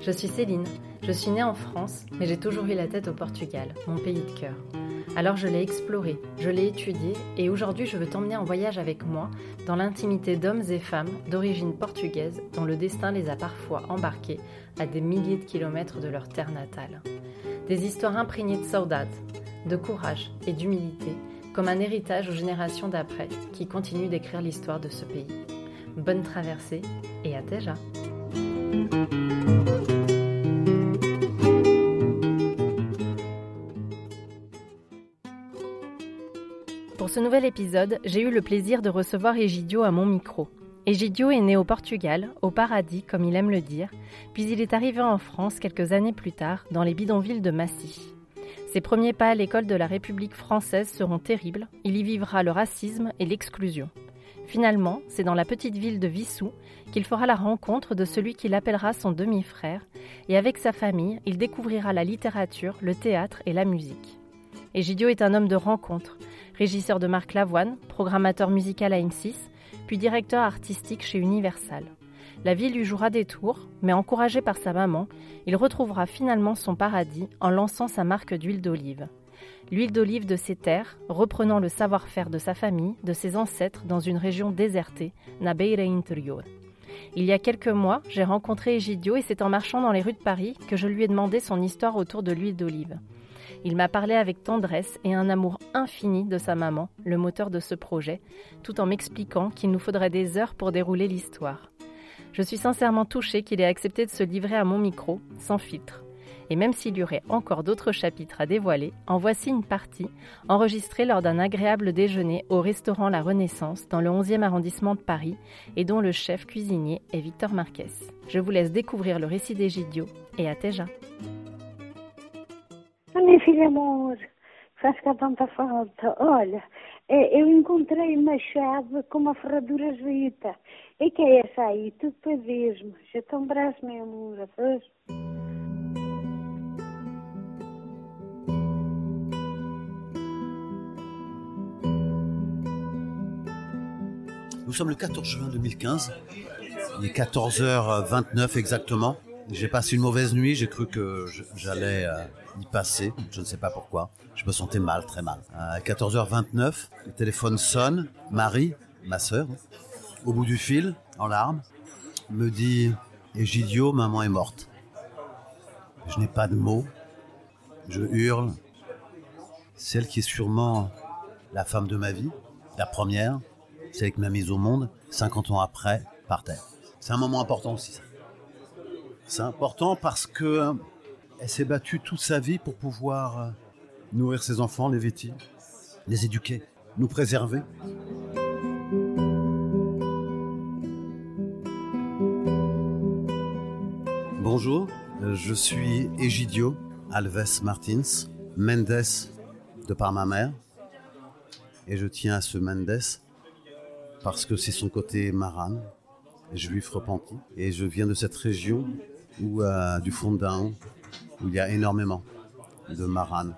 Je suis Céline. Je suis née en France, mais j'ai toujours eu la tête au Portugal, mon pays de cœur. Alors je l'ai exploré, je l'ai étudié, et aujourd'hui je veux t'emmener en voyage avec moi dans l'intimité d'hommes et femmes d'origine portugaise dont le destin les a parfois embarqués à des milliers de kilomètres de leur terre natale. Des histoires imprégnées de saudade, de courage et d'humilité, comme un héritage aux générations d'après qui continuent d'écrire l'histoire de ce pays. Bonne traversée et à déjà Pour ce nouvel épisode, j'ai eu le plaisir de recevoir Egidio à mon micro. Egidio est né au Portugal, au paradis comme il aime le dire, puis il est arrivé en France quelques années plus tard dans les bidonvilles de Massy. Ses premiers pas à l'école de la République française seront terribles, il y vivra le racisme et l'exclusion. Finalement, c'est dans la petite ville de Vissou qu'il fera la rencontre de celui qu'il appellera son demi-frère, et avec sa famille, il découvrira la littérature, le théâtre et la musique. Egidio est un homme de rencontre, régisseur de Marc Lavoine, programmateur musical à M6, puis directeur artistique chez Universal. La vie lui jouera des tours, mais encouragé par sa maman, il retrouvera finalement son paradis en lançant sa marque d'huile d'olive. L'huile d'olive de ses terres, reprenant le savoir-faire de sa famille, de ses ancêtres dans une région désertée, na Beira Interior. Il y a quelques mois, j'ai rencontré Egidio et c'est en marchant dans les rues de Paris que je lui ai demandé son histoire autour de l'huile d'olive. Il m'a parlé avec tendresse et un amour infini de sa maman, le moteur de ce projet, tout en m'expliquant qu'il nous faudrait des heures pour dérouler l'histoire. Je suis sincèrement touchée qu'il ait accepté de se livrer à mon micro, sans filtre. Et même s'il y aurait encore d'autres chapitres à dévoiler, en voici une partie, enregistrée lors d'un agréable déjeuner au restaurant La Renaissance dans le 11e arrondissement de Paris et dont le chef cuisinier est Victor Marquez. Je vous laisse découvrir le récit d'Egidio et à Teja. Eu encontrei uma chave com uma ferradura. E que é essa aí? Para mesmo. Já tão braço, meu amor. Faz. Nous sommes le 14 juin 2015. Il est 14h29 exactement. J'ai passé une mauvaise nuit, j'ai cru que j'allais euh, y passer, je ne sais pas pourquoi. Je me sentais mal, très mal. À 14h29, le téléphone sonne, Marie, ma sœur, au bout du fil, en larmes, me dit Egidio, maman est morte. Je n'ai pas de mots, je hurle. Celle qui est sûrement la femme de ma vie, la première, celle qui m'a mise au monde, 50 ans après, par terre. C'est un moment important aussi, ça. C'est important parce que euh, elle s'est battue toute sa vie pour pouvoir euh, nourrir ses enfants, les vêtir, les éduquer, nous préserver. Bonjour, euh, je suis Egidio Alves Martins, Mendes de par ma mère. Et je tiens à ce Mendes parce que c'est son côté maran, juif repenti. Et je viens de cette région ou euh, du Fondin, où il y a énormément de maranes.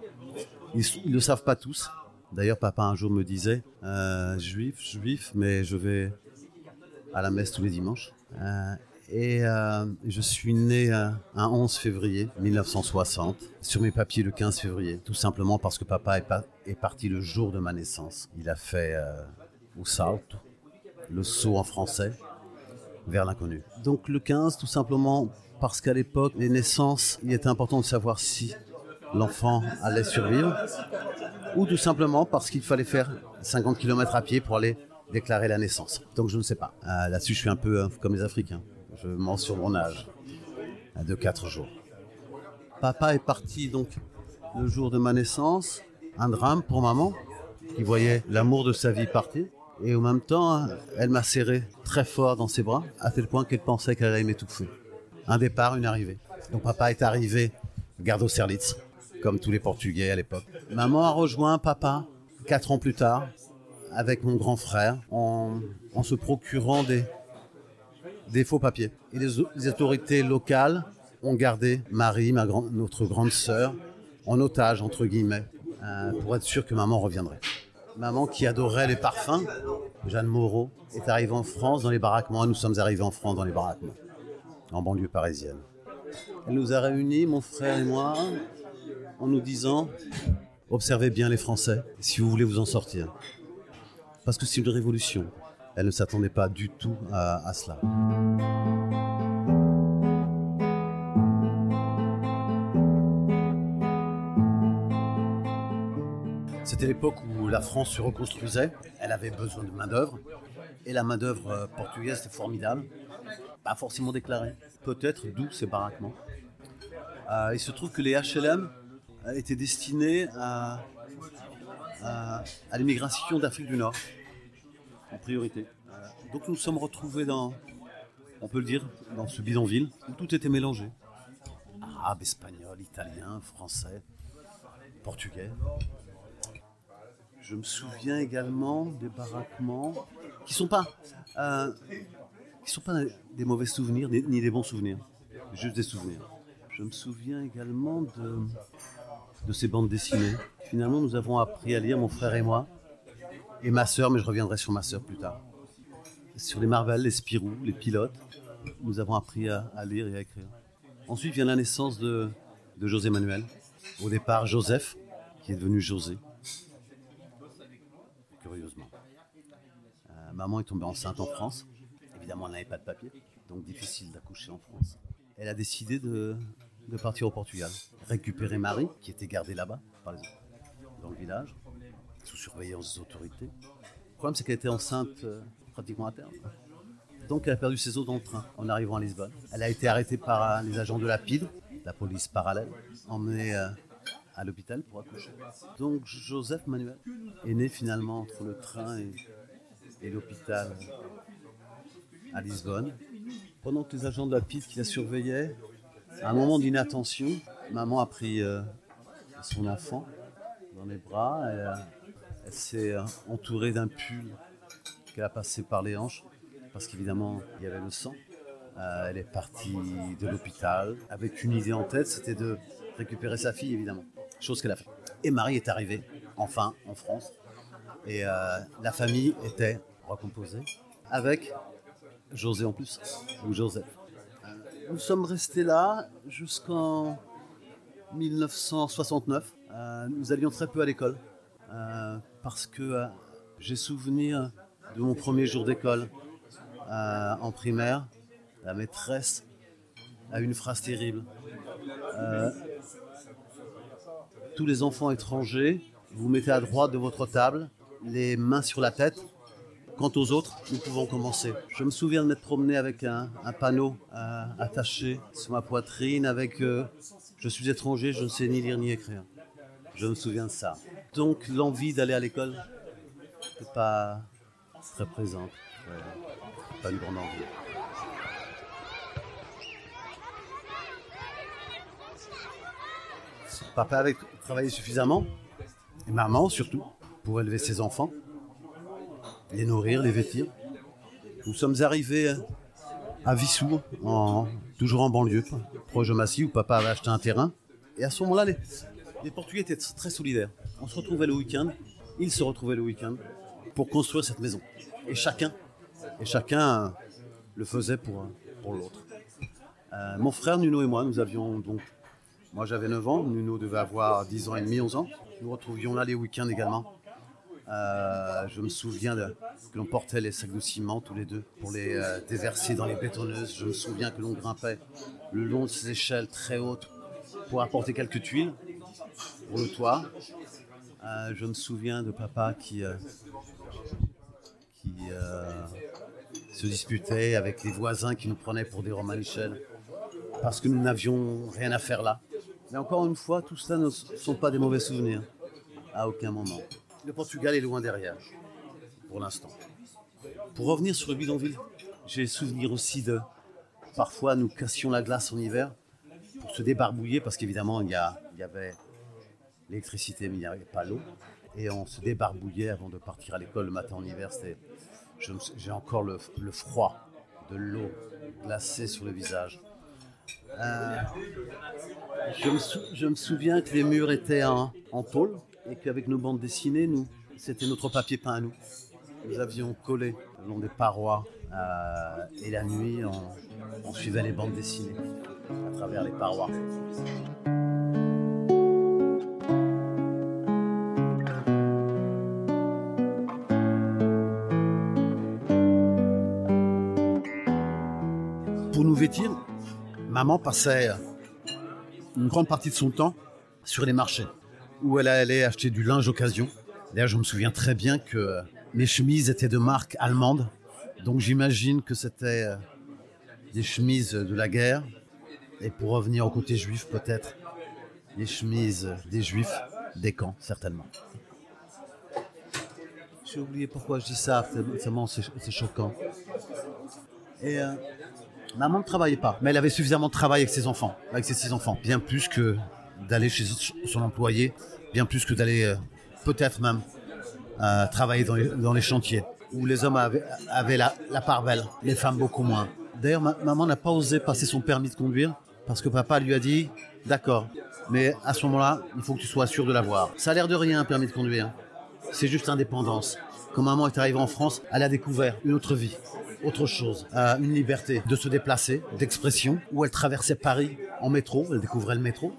Ils ne le savent pas tous. D'ailleurs, papa un jour me disait, euh, juif, juif, mais je vais à la messe tous les dimanches. Euh, et je suis né un 11 février 1960, sur mes papiers le 15 février, tout simplement parce que papa est, parti le jour de ma naissance. Il a fait au salto, le saut en français, vers l'inconnu. Donc le 15, tout simplement parce qu'à l'époque, les naissances, il était important de savoir si l'enfant allait survivre, ou tout simplement parce qu'il fallait faire 50 km à pied pour aller déclarer la naissance. Donc je ne sais pas. Euh, là-dessus, je suis un peu euh, comme les Africains. Je mens sur mon âge de 4 jours. Papa est parti donc le jour de ma naissance. Un drame pour maman, qui voyait l'amour de sa vie partir. Et en même temps, elle m'a serré très fort dans ses bras, à tel point qu'elle pensait qu'elle allait m'étouffer un départ, une arrivée. Donc papa est arrivé garde Serlitz, comme tous les Portugais à l'époque. Maman a rejoint papa quatre ans plus tard avec mon grand frère en, se procurant des, faux papiers. Et les, autorités locales ont gardé Marie, ma notre grande sœur, en otage, entre guillemets, euh, pour être sûr que maman reviendrait. Maman qui adorait les parfums, Jeanne Moreau, est arrivée en France dans les baraquements. Nous sommes arrivés en France dans les baraquements en banlieue parisienne. Elle nous a réunis, mon frère et moi, en nous disant observez bien les Français si vous voulez vous en sortir. Parce que c'est une révolution. Elle ne s'attendait pas du tout à, à cela. C'était l'époque où la France se reconstruisait. Elle avait besoin de main-d'œuvre. Et la main-d'œuvre euh, portugaise était formidable. Pas forcément déclarée. Peut-être d'où ces baraquements. Euh, il se trouve que les HLM étaient destinés à, à, l'immigration d'Afrique du Nord, en priorité. Euh, donc nous nous sommes retrouvés dans, on peut le dire, dans ce bidonville où tout était mélangé. Arabe, espagnol, italien, français, portugais. Je me souviens également des baraquements qui sont euh, sont pas des mauvais souvenirs ni ni des bons souvenirs, juste des souvenirs. Je me souviens également de, de ces bandes dessinées. Finalement, nous avons appris à lire, mon frère et moi, et ma sœur, mais je reviendrai sur ma sœur plus tard. Sur les Marvel, les Spirou, les pilotes, nous avons appris à, à lire et à écrire. Ensuite vient la naissance de, de José Manuel. Au départ, Joseph, qui est devenu José. Curieusement. Euh, maman est tombée enceinte en France. Évidemment, elle n'avait pas de papier, donc difficile d'accoucher en France. Elle a décidé de, partir au Portugal, récupérer Marie, qui était gardée là-bas, dans le village, sous surveillance des autorités. Le problème, c'est qu'elle était enceinte euh, pratiquement à terme. Donc, elle a perdu ses os dans le train en arrivant à Lisbonne. Elle a été arrêtée par euh, les agents de la PID, la police parallèle, emmenée euh, à l'hôpital pour accoucher. Donc, Joseph Manuel est né finalement entre le train et, et l'hôpital à Lisbonne. Pendant que les agents de la PID qui la surveillaient, à un moment d'inattention, maman a pris euh, son enfant dans les bras. elle s'est euh, entourée d'un pull qu'elle a passé par les hanches, parce qu'évidemment, il y avait le sang. Euh, elle est partie de l'hôpital avec une idée en tête, c'était de récupérer sa fille, évidemment. Chose qu'elle a fait. Et Marie est arrivée, enfin, en France. Et la famille était recomposée, avec José en plus, ou Joseph. Nous sommes restés là jusqu'en 1969. Euh, nous allions très peu à l'école euh, parce que euh, j'ai souvenir de mon premier jour d'école euh, en primaire. La maîtresse a une phrase terrible. Euh, tous les enfants étrangers, vous mettez à droite de votre table, les mains sur la tête. Quant aux autres, nous pouvons commencer. Je me souviens de m'être promené avec un, panneau euh, attaché sur ma poitrine avec euh, Je suis étranger, je ne sais ni lire ni écrire. Je me souviens de ça. Donc l'envie d'aller à l'école n'est pas très présente. Pas une grande envie. Papa avait travaillé suffisamment, et maman surtout, pour élever ses enfants, les nourrir, les vêtir. Nous sommes arrivés à Vissou, toujours en banlieue, proche de Massy, où papa avait acheté un terrain. Et à ce moment-là, les, Portugais étaient très solidaires. On se retrouvait le week-end, ils se retrouvaient le week-end pour construire cette maison. Et chacun, et chacun le faisait pour, pour l'autre. Euh, mon frère Nuno et moi, nous avions donc, moi j'avais 9 ans, Nuno devait avoir 10 ans et demi, 11 ans. Nous retrouvions là les week-ends également. Euh, je me souviens que l'on portait les sacs de ciment tous les deux pour les euh, déverser dans les bétonneuses. Je me souviens que l'on grimpait le long de ces échelles très hautes pour apporter quelques tuiles pour le toit. Euh, je me souviens de papa qui, qui se disputait avec les voisins qui nous prenaient pour des Romain Michel parce que nous n'avions rien à faire là. Mais encore une fois, tout cela ne sont pas des mauvais souvenirs à aucun moment. Le Portugal est loin derrière, pour l'instant. Pour revenir sur le bidonville, j'ai souvenir aussi de parfois nous cassions la glace en hiver pour se débarbouiller parce qu'évidemment il il y avait l'électricité mais il n'y avait pas l'eau et on se débarbouillait avant de partir à l'école le matin en hiver. J'ai encore le, le froid de l'eau glacée sur le visage. Euh, je, me sou- je me souviens que les murs étaient en, en tôle et qu'avec nos bandes dessinées, nous, c'était notre papier peint à nous. Nous avions collé le long des parois Euh, et la nuit, on, on suivait les bandes dessinées à travers les parois. Pour nous vêtir, maman passait une grande partie de son temps sur les marchés, où elle allait acheter du linge d'occasion. D'ailleurs, je me souviens très bien que mes chemises étaient de marque allemande, donc j'imagine que c'était euh, des chemises de la guerre. Et pour revenir au côté juif, peut-être les chemises des juifs des camps, certainement. J'ai oublié pourquoi je dis ça, c'est choquant. Et euh, maman ne travaillait pas, mais elle avait suffisamment de travail avec ses enfants, avec ses six enfants, bien plus que d'aller chez son employé, bien plus que d'aller euh, peut-être même euh, travailler dans les, chantiers, où les hommes avaient, la, part belle, les femmes beaucoup moins. D'ailleurs, ma- maman n'a pas osé passer son permis de conduire parce que papa lui a dit d'accord, mais à ce moment-là, il faut que tu sois sûr de l'avoir. Ça a l'air de rien un permis de conduire, c'est juste l'indépendance. Quand maman est arrivée en France, elle a découvert une autre vie, autre chose, euh, une liberté de se déplacer, d'expression, où elle traversait Paris en métro, elle découvrait le métro,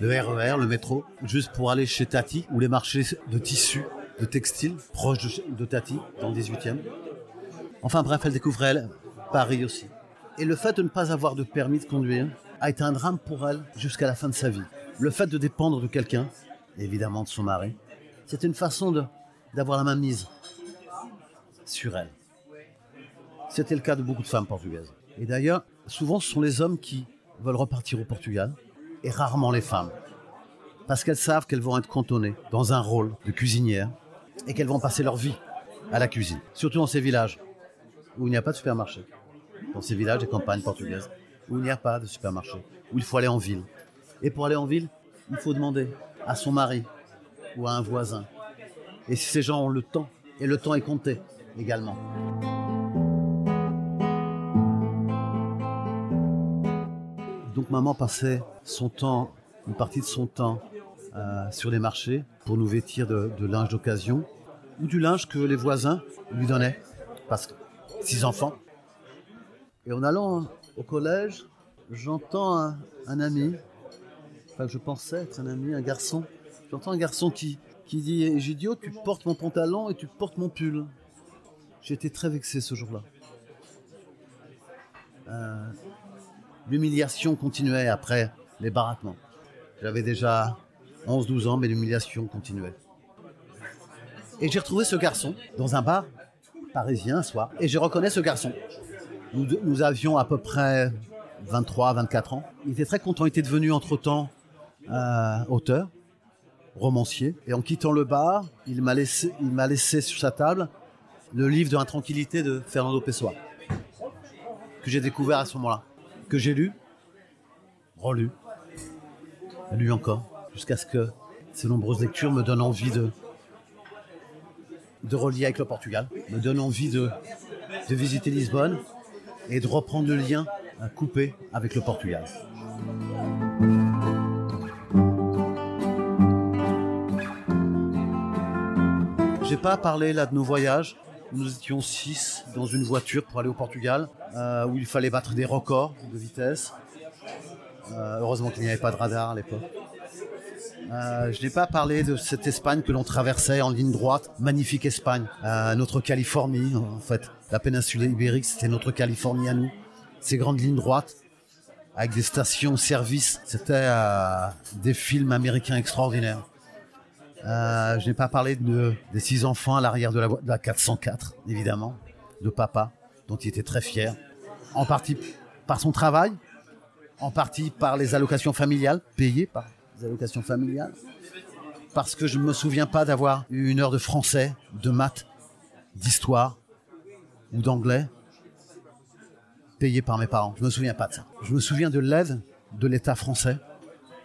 le RER, le métro, juste pour aller chez Tati, ou les marchés de tissus, de textiles, proches de, Tati, dans le 18e. Enfin bref, elle découvrait Paris aussi. Et le fait de ne pas avoir de permis de conduire a été un drame pour elle jusqu'à la fin de sa vie. Le fait de dépendre de quelqu'un, évidemment de son mari, c'est une façon d'avoir la main mise sur elle. C'était le cas de beaucoup de femmes portugaises. Et d'ailleurs, souvent ce sont les hommes qui veulent repartir au Portugal et rarement les femmes. Parce qu'elles savent qu'elles vont être cantonnées dans un rôle de cuisinière et qu'elles vont passer leur vie à la cuisine. Surtout dans ces villages où il n'y a pas de supermarché. Dans ces villages et campagnes portugaises où il n'y a pas de supermarché, où il faut aller en ville. Et pour aller en ville, il faut demander à son mari ou à un voisin. Et si ces gens ont le temps, et le temps est compté également. Donc maman passait son temps, une partie de son temps, euh, sur les marchés pour nous vêtir de, linge d'occasion ou du linge que les voisins lui donnaient. Parce que six enfants. Et en allant au collège, j'entends un, ami, enfin je pensais être un ami, un garçon. J'entends un garçon qui, qui dit Egidio, tu portes mon pantalon et tu portes mon pull. J'étais très vexé ce jour-là. Euh, L'humiliation continuait après les baraquements. J'avais déjà 11-12 ans, mais l'humiliation continuait. Et j'ai retrouvé ce garçon dans un bar parisien un soir, et je reconnais ce garçon. Nous, avions à peu près 23-24 ans. Il était très content, il était devenu entre-temps euh, auteur, romancier. Et en quittant le bar, il m'a laissé, il m'a laissé sur sa table le livre de l'intranquillité de Fernando Pessoa, que j'ai découvert à ce moment-là, que j'ai lu, relu, lu encore, jusqu'à ce que ces nombreuses lectures me donnent envie de, de relier avec le Portugal, me donnent envie de, de visiter Lisbonne et de reprendre le lien euh, coupé avec le Portugal. J'ai pas parlé là de nos voyages. Nous étions six dans une voiture pour aller au Portugal, euh, où il fallait battre des records de vitesse. Euh, heureusement qu'il n'y avait pas de radar à l'époque. Euh, je n'ai pas parlé de cette Espagne que l'on traversait en ligne droite, magnifique Espagne, notre Californie en fait, la péninsule ibérique c'était notre Californie à nous, ces grandes lignes droites avec des stations-service, c'était des films américains extraordinaires. Je n'ai pas parlé de, des six enfants à l'arrière de la, de la 404, évidemment, de papa, dont il était très fier, en partie par son travail, en partie par les allocations familiales, payées par les allocations familiales, parce que je ne me souviens pas d'avoir eu une heure de français, de maths, d'histoire ou d'anglais payée par mes parents. Je me souviens pas de ça. Je me souviens de l'aide de l'État français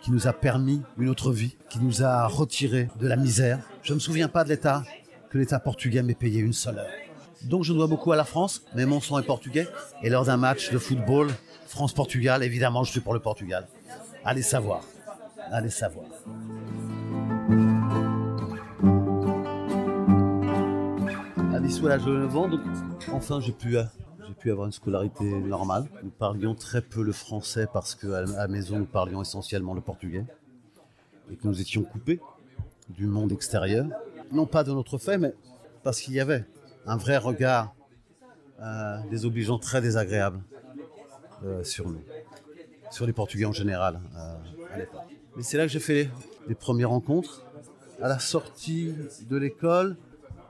qui nous a permis une autre vie, qui nous a retiré de la misère. Je ne me souviens pas de l'État, que l'État portugais m'ait payé une seule heure. Donc je dois beaucoup à la France, mais mon sang est portugais. Et lors d'un match de football, France-Portugal, évidemment, je suis pour le Portugal. Allez savoir. Allez savoir. À l'issue l'âge de 9 ans, enfin j'ai pu euh, pu avoir une scolarité normale. Nous parlions très peu le français parce qu'à la maison, nous parlions essentiellement le portugais. Et que nous étions coupés du monde extérieur. Non pas de notre fait, mais parce qu'il y avait un vrai regard euh, désobligeant très désagréable euh, sur nous, sur les Portugais en général euh, à l'époque. Mais c'est là que j'ai fait les premières rencontres. À la sortie de l'école,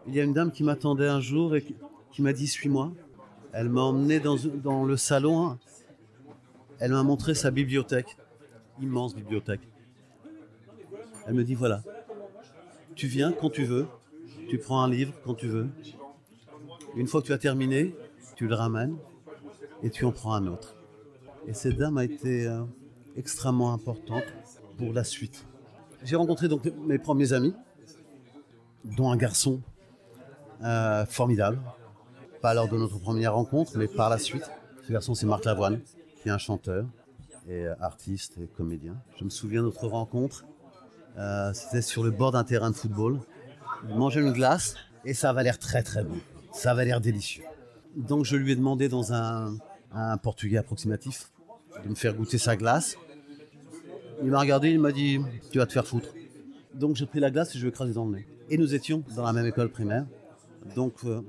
il y a une dame qui m'attendait un jour et qui m'a dit Suis-moi. Elle m'a emmené dans, dans le salon. Elle m'a montré sa bibliothèque, immense bibliothèque. Elle me dit Voilà, tu viens quand tu veux, tu prends un livre quand tu veux. Une fois que tu as terminé, tu le ramènes et tu en prends un autre. Et cette dame a été euh, extrêmement importante pour la suite. J'ai rencontré donc mes premiers amis, dont un garçon euh, formidable. Pas lors de notre première rencontre, mais par la suite. Ce garçon, c'est Marc Lavoine, qui est un chanteur et euh, artiste et comédien. Je me souviens de notre rencontre. C'était sur le bord d'un terrain de football. Il mangeait une glace et ça avait l'air très très bon. Ça avait l'air délicieux. Donc je lui ai demandé dans un, portugais approximatif de me faire goûter sa glace. Il m'a regardé, il m'a dit Tu vas te faire foutre. Donc j'ai pris la glace et je lui ai écrasé dans le nez. Et nous étions dans la même école primaire. Donc euh,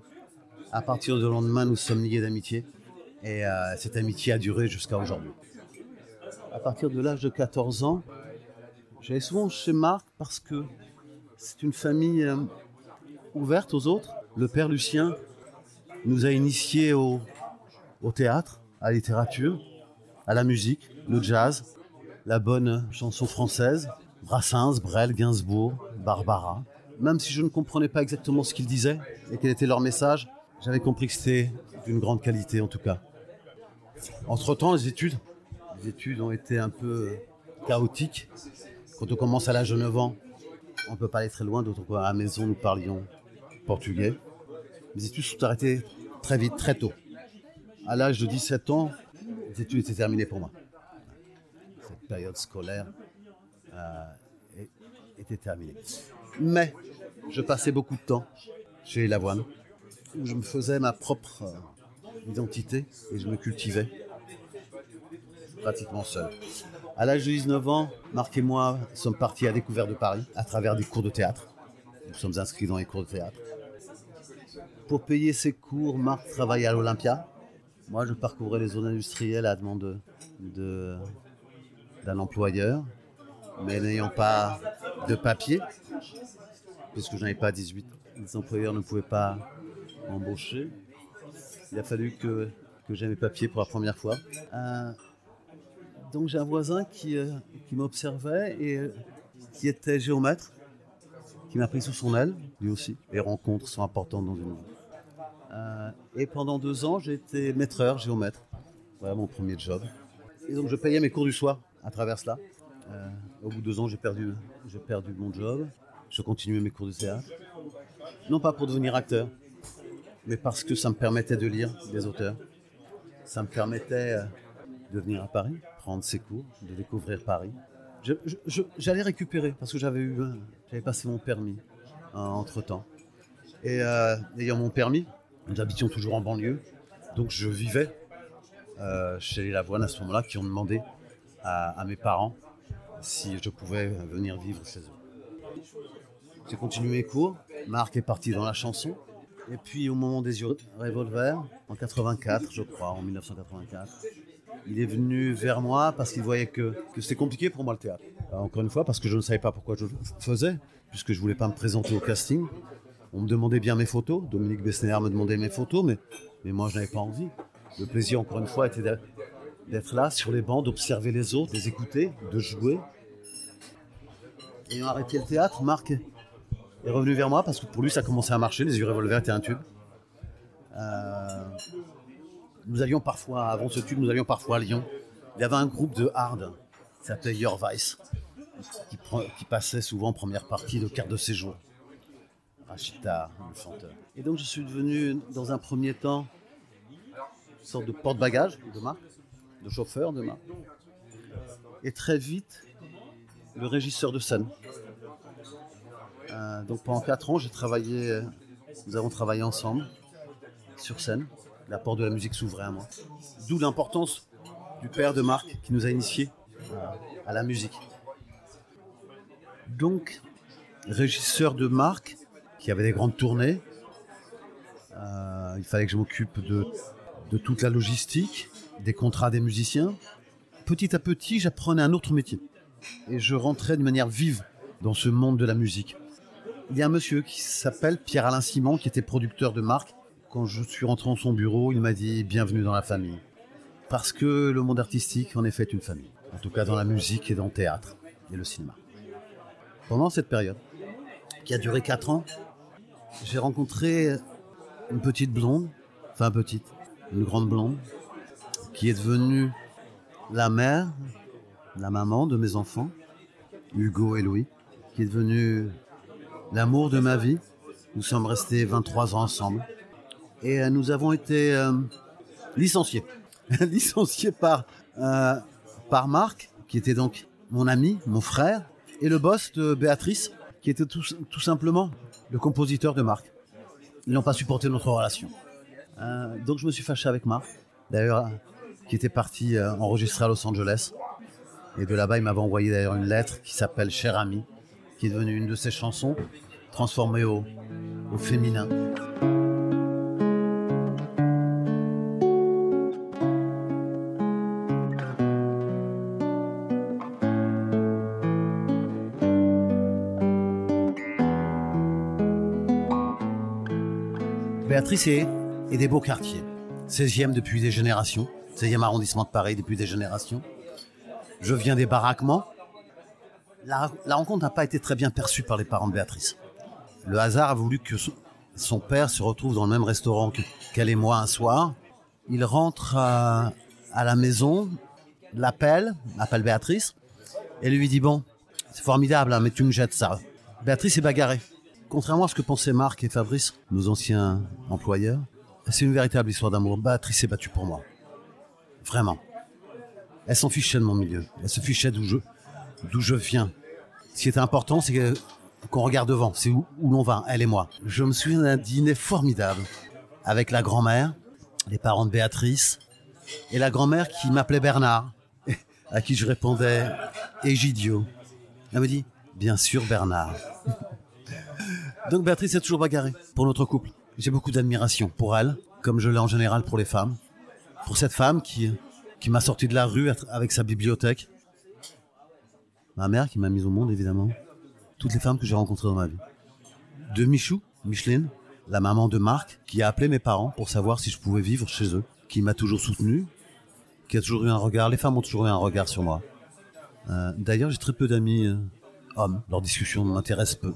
à partir du lendemain, nous sommes liés d'amitié. Et euh, cette amitié a duré jusqu'à aujourd'hui. À partir de l'âge de 14 ans, j'allais souvent chez Marc parce que c'est une famille euh, ouverte aux autres. Le père Lucien nous a initiés au, théâtre, à la littérature, à la musique, le jazz, la bonne chanson française, Brassens, Brel, Gainsbourg, Barbara. Même si je ne comprenais pas exactement ce qu'ils disaient et quel était leur message, j'avais compris que c'était d'une grande qualité en tout cas. Entre-temps, les études, les études ont été un peu chaotiques. Quand on commence à l'âge de 9 ans, on ne peut pas aller très loin, d'autant qu'à la maison, nous parlions portugais. Les études sont arrêtées très vite, très tôt. À l'âge de 17 ans, les études étaient terminées pour moi. Cette période scolaire euh, était terminée. Mais je passais beaucoup de temps chez Lavoine, où je me faisais ma propre euh, identité et je me cultivais pratiquement seul. À l'âge de 19 ans, Marc et moi sommes partis à découvert de Paris à travers des cours de théâtre. Nous sommes inscrits dans les cours de théâtre. Pour payer ses cours, Marc travaillait à l'Olympia. Moi, je parcourais les zones industrielles à la demande de, d'un employeur, mais n'ayant pas de papier, puisque je n'avais pas 18, les employeurs ne pouvaient pas m'embaucher. Il a fallu que, j'aie mes papiers pour la première fois. Euh, donc j'ai un voisin qui, euh, m'observait et euh, qui était géomètre, qui m'a pris sous son aile, lui aussi. Les rencontres sont importantes dans une vie. Euh, et pendant deux ans, été maîtreur, géomètre. Voilà mon premier job. Et donc je payais mes cours du soir à travers cela. Euh, au bout de deux ans, j'ai perdu, j'ai perdu mon job. Je continuais mes cours de théâtre. Non pas pour devenir acteur, mais parce que ça me permettait de lire des auteurs. Ça me permettait euh, de venir à Paris, prendre ses cours, de découvrir Paris. J'allais récupérer parce que j'avais eu, j'avais passé mon permis entre temps. Et ayant mon permis, nous habitions toujours en banlieue, donc je vivais euh, chez les Lavoine à ce moment-là, qui ont demandé à, mes parents si je pouvais venir vivre chez eux. J'ai continué mes cours. Marc est parti dans la chanson. Et puis au moment des yeux revolver, en 84, je crois, en 1984, il est venu vers moi parce qu'il voyait que, que c'était compliqué pour moi le théâtre. Encore une fois, parce que je ne savais pas pourquoi je le faisais, puisque je voulais pas me présenter au casting. On me demandait bien mes photos. Dominique Bessner me demandait mes photos, mais, moi je n'avais pas envie. Le plaisir, encore une fois, était d'être là sur les bancs, d'observer les autres, les écouter, de jouer. Ayant arrêté le théâtre, Marc est revenu vers moi parce que pour lui ça commençait à marcher, les yeux revolver étaient un tube. Euh, nous avions parfois, avant ce tube, nous avions parfois à Lyon, il y avait un groupe de hard qui s'appelait Your Vice, qui, passait souvent en première partie de carte de séjour. Le chanteur. Et donc je suis devenu, dans un premier temps, une sorte de porte-bagages de Marc, de chauffeur de Marc. Et très vite, le régisseur de scène. Euh, donc pendant quatre ans, j'ai travaillé, nous avons travaillé ensemble sur scène. la porte de la musique s'ouvrait à moi. D'où l'importance du père de Marc qui nous a initiés à la musique. Donc, régisseur de Marc, qui avait des grandes tournées, euh, il fallait que je m'occupe de, de toute la logistique, des contrats des musiciens. Petit à petit, j'apprenais un autre métier. Et je rentrais d'une manière vive dans ce monde de la musique. Il y a un monsieur qui s'appelle Pierre-Alain Simon, qui était producteur de Marc. Quand je suis rentré dans son bureau, il m'a dit Bienvenue dans la famille. Parce que le monde artistique, en effet, est une famille. En tout cas, dans la musique et dans le théâtre et le cinéma. Pendant cette période, qui a duré 4 ans, j'ai rencontré une petite blonde, enfin petite, une grande blonde, qui est devenue la mère, la maman de mes enfants, Hugo et Louis, qui est devenue l'amour de ma vie. Nous sommes restés 23 ans ensemble. Et euh, nous avons été euh, licenciés. licenciés par, euh, par Marc, qui était donc mon ami, mon frère, et le boss de Béatrice, qui était tout, simplement le compositeur de Marc. Ils n'ont pas supporté notre relation. donc je me suis fâché avec Marc, d'ailleurs, qui était parti enregistrer à Los Angeles. Et de là-bas, il m'avait envoyé d'ailleurs une lettre qui s'appelle Cher ami, qui est devenue une de ses chansons, transformée au féminin. Béatrice est, est des beaux quartiers. 16e depuis des générations. 16e arrondissement de Paris depuis des générations. Je viens des baraquements. La, rencontre n'a pas été très bien perçue par les parents de Béatrice. Le hasard a voulu que son, père se retrouve dans le même restaurant qu'elle et moi un soir. Il rentre à, la maison, l'appelle, appelle Béatrice, et lui dit Bon, c'est formidable, hein, mais tu me jettes ça. Béatrice est bagarrée. Contrairement à ce que pensaient Marc et Fabrice, nos anciens employeurs, c'est une véritable histoire d'amour. Béatrice s'est battue pour moi. Vraiment. Elle s'en fichait de mon milieu. Elle se fichait d'où je, d'où je viens. Ce qui était important, c'est qu'on regarde devant. C'est où, l'on va, elle et moi. Je me souviens d'un dîner formidable avec la grand-mère, les parents de Béatrice, et la grand-mère qui m'appelait Bernard, à qui je répondais Egidio. Elle me dit, bien sûr Bernard. Donc Béatrice est toujours bagarrée pour notre couple. J'ai beaucoup d'admiration pour elle, comme je l'ai en général pour les femmes. Pour cette femme qui, qui m'a sorti de la rue avec sa bibliothèque. Ma mère qui m'a mise au monde, évidemment. Toutes les femmes que j'ai rencontrées dans ma vie. De Michou, Micheline, la maman de Marc, qui a appelé mes parents pour savoir si je pouvais vivre chez eux, qui m'a toujours soutenu, qui a toujours eu un regard. Les femmes ont toujours eu un regard sur moi. Euh, d'ailleurs, j'ai très peu d'amis euh, hommes. Leurs discussions m'intéressent peu.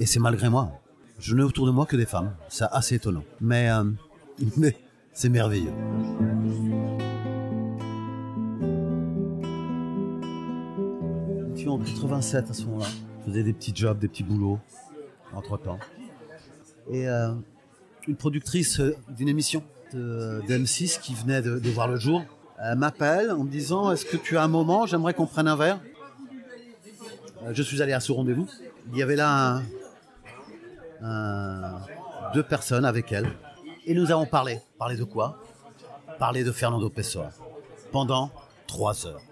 Et c'est malgré moi. Je n'ai autour de moi que des femmes. C'est assez étonnant. Mais, euh, mais c'est merveilleux. en 87 à ce moment-là. Je faisais des petits jobs, des petits boulots, entre-temps. Et euh, une productrice euh, d'une émission de, M6 qui venait de, voir le jour m'appelle en me disant Est-ce que tu as un moment? J'aimerais qu'on prenne un verre. Je suis allé à ce rendez-vous. Il y avait là deux personnes avec elle et nous avons parlé. Parlé de quoi? Parlé de Fernando Pessoa. Pendant trois heures.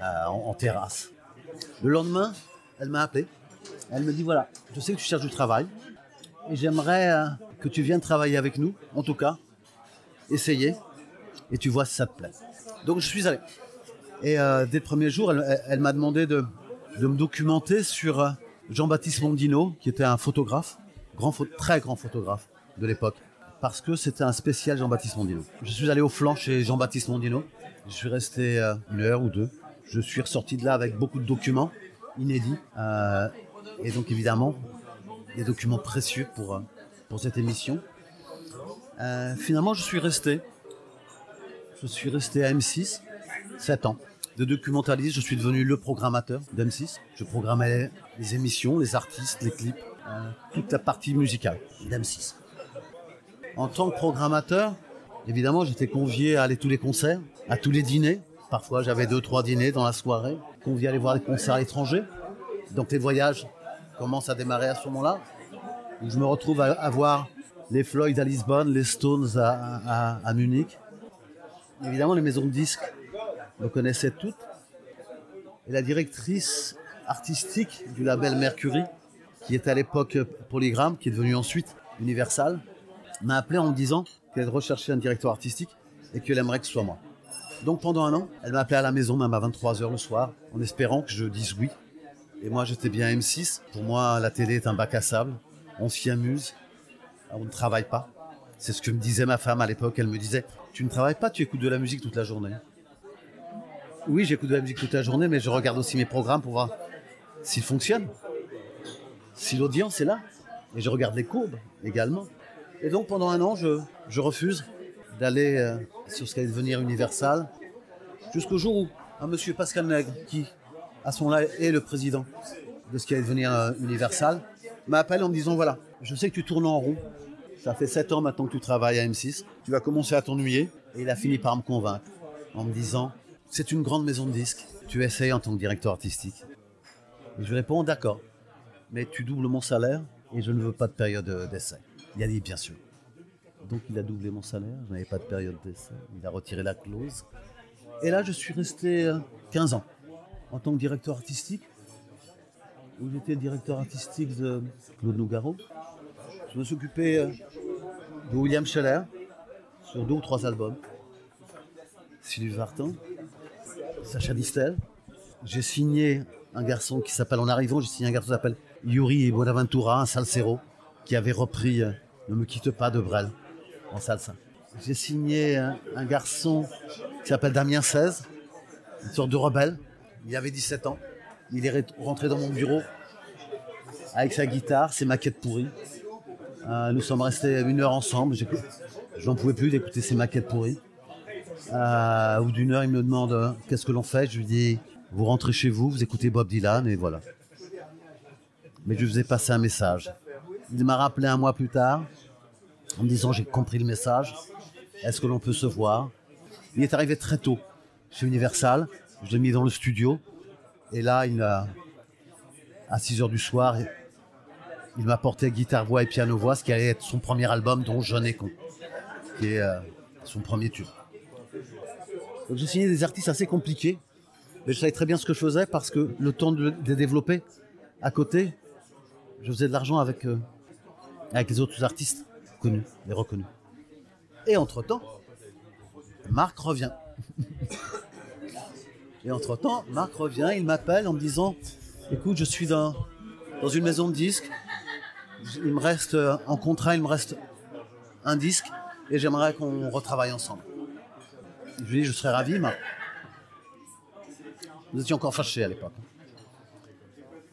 Euh, en, terrasse. Le lendemain, elle m'a appelé. Elle me dit voilà, je sais que tu cherches du travail. Et j'aimerais euh, que tu viennes travailler avec nous. En tout cas, essayer. Et tu vois si ça te plaît. Donc je suis allé. Et euh, dès le premier jour, elle, m'a demandé de, de, me documenter sur Jean-Baptiste Mondino, qui était un photographe, très grand photographe de l'époque parce que c'était un spécial Jean-Baptiste Mondino. Je suis allé au flanc chez Jean-Baptiste Mondino. Je suis resté euh, une heure ou deux. Je suis ressorti de là avec beaucoup de documents inédits. Euh, et donc évidemment, des documents précieux pour, euh, pour cette émission. finalement, je suis resté. Je suis resté à M6 7 ans. De documentaliste, je suis devenu le programmateur d'M6. Je programmais les émissions, les artistes, les clips, toute la partie musicale d'M6. En tant que programmateur, évidemment, j'étais convié à aller tous les concerts, à tous les dîners. Parfois, j'avais deux, trois dîners dans la soirée, convié à aller voir des concerts à l'étranger. Donc les voyages commencent à démarrer à ce moment-là. je me retrouve à, voir les Floyd à Lisbonne, les Stones à Munich. Évidemment, les maisons de disques me connaissaient toutes. Et la directrice artistique du label Mercury, qui était à l'époque Polygram, qui est devenu ensuite Universal, m'a appelé en me disant qu'elle recherchait un directeur artistique et qu'elle aimerait que ce soit moi. Donc pendant un an, elle m'a appelé à la maison, même à 23h le soir, en espérant que je dise oui. Et moi, j'étais bien M6. Pour moi, la télé est un bac à sable. On s'y amuse. On ne travaille pas. C'est ce que me disait ma femme à l'époque. Elle me disait Tu ne travailles pas, tu écoutes de la musique toute la journée. Oui, j'écoute de la musique toute la journée, mais je regarde aussi mes programmes pour voir s'ils fonctionnent, si l'audience est là. Et je regarde les courbes également. Et donc pendant un an, je, refuse d'aller euh, sur ce qui allait devenir Universal, jusqu'au jour où un monsieur Pascal Nègre, qui à son là est le président de ce qui allait devenir euh, Universal, m'appelle en me disant voilà, je sais que tu tournes en rond, ça fait 7 ans maintenant que tu travailles à M6, tu vas commencer à t'ennuyer. Et il a fini par me convaincre en me disant c'est une grande maison de disques, tu essayes en tant que directeur artistique. Et je réponds d'accord, mais tu doubles mon salaire et je ne veux pas de période d'essai. Il a dit bien sûr. Donc il a doublé mon salaire, je n'avais pas de période d'essai, il a retiré la clause. Et là, je suis resté 15 euh, ans en tant que directeur artistique, où j'étais directeur artistique de Claude Nougaro. Je me suis occupé euh, de William Scheller sur deux ou trois albums. Sylvie Vartan, Sacha Distel. J'ai signé un garçon qui s'appelle, en arrivant, j'ai signé un garçon qui s'appelle Yuri Bonaventura, un salsero, qui avait repris euh, Ne me quitte pas de Brel en salsa. J'ai signé un, garçon qui s'appelle Damien 16, une sorte de rebelle. Il avait 17 ans. Il est rentré dans mon bureau avec sa guitare, ses maquettes pourries. Euh, nous sommes restés une heure ensemble. Je n'en pouvais plus d'écouter ses maquettes pourries. Euh, au bout d'une heure, il me demande euh, qu'est-ce que l'on fait? Je lui dis vous rentrez chez vous, vous écoutez Bob Dylan et voilà. Mais je lui faisais passer un message. Il m'a rappelé un mois plus tard en me disant j'ai compris le message. Est-ce que l'on peut se voir? Il est arrivé très tôt chez Universal. Je l'ai mis dans le studio. Et là, à 6 heures du soir, il m'a porté guitare, voix et piano voix, ce qui allait être son premier album, dont Je n'ai con, qui est euh, son premier tube. J'ai signé des artistes assez compliqués, mais je savais très bien ce que je faisais parce que le temps de les développer à côté, je faisais de l'argent avec, euh, avec les autres artistes connus et reconnus. Et entre-temps, Marc revient. et entre-temps, Marc revient, il m'appelle en me disant, écoute, je suis dans, dans une maison de disques, il me reste en contrat, il me reste un disque et j'aimerais qu'on retravaille ensemble. Je lui dis, je serais ravi, mais vous étiez encore fâché à l'époque.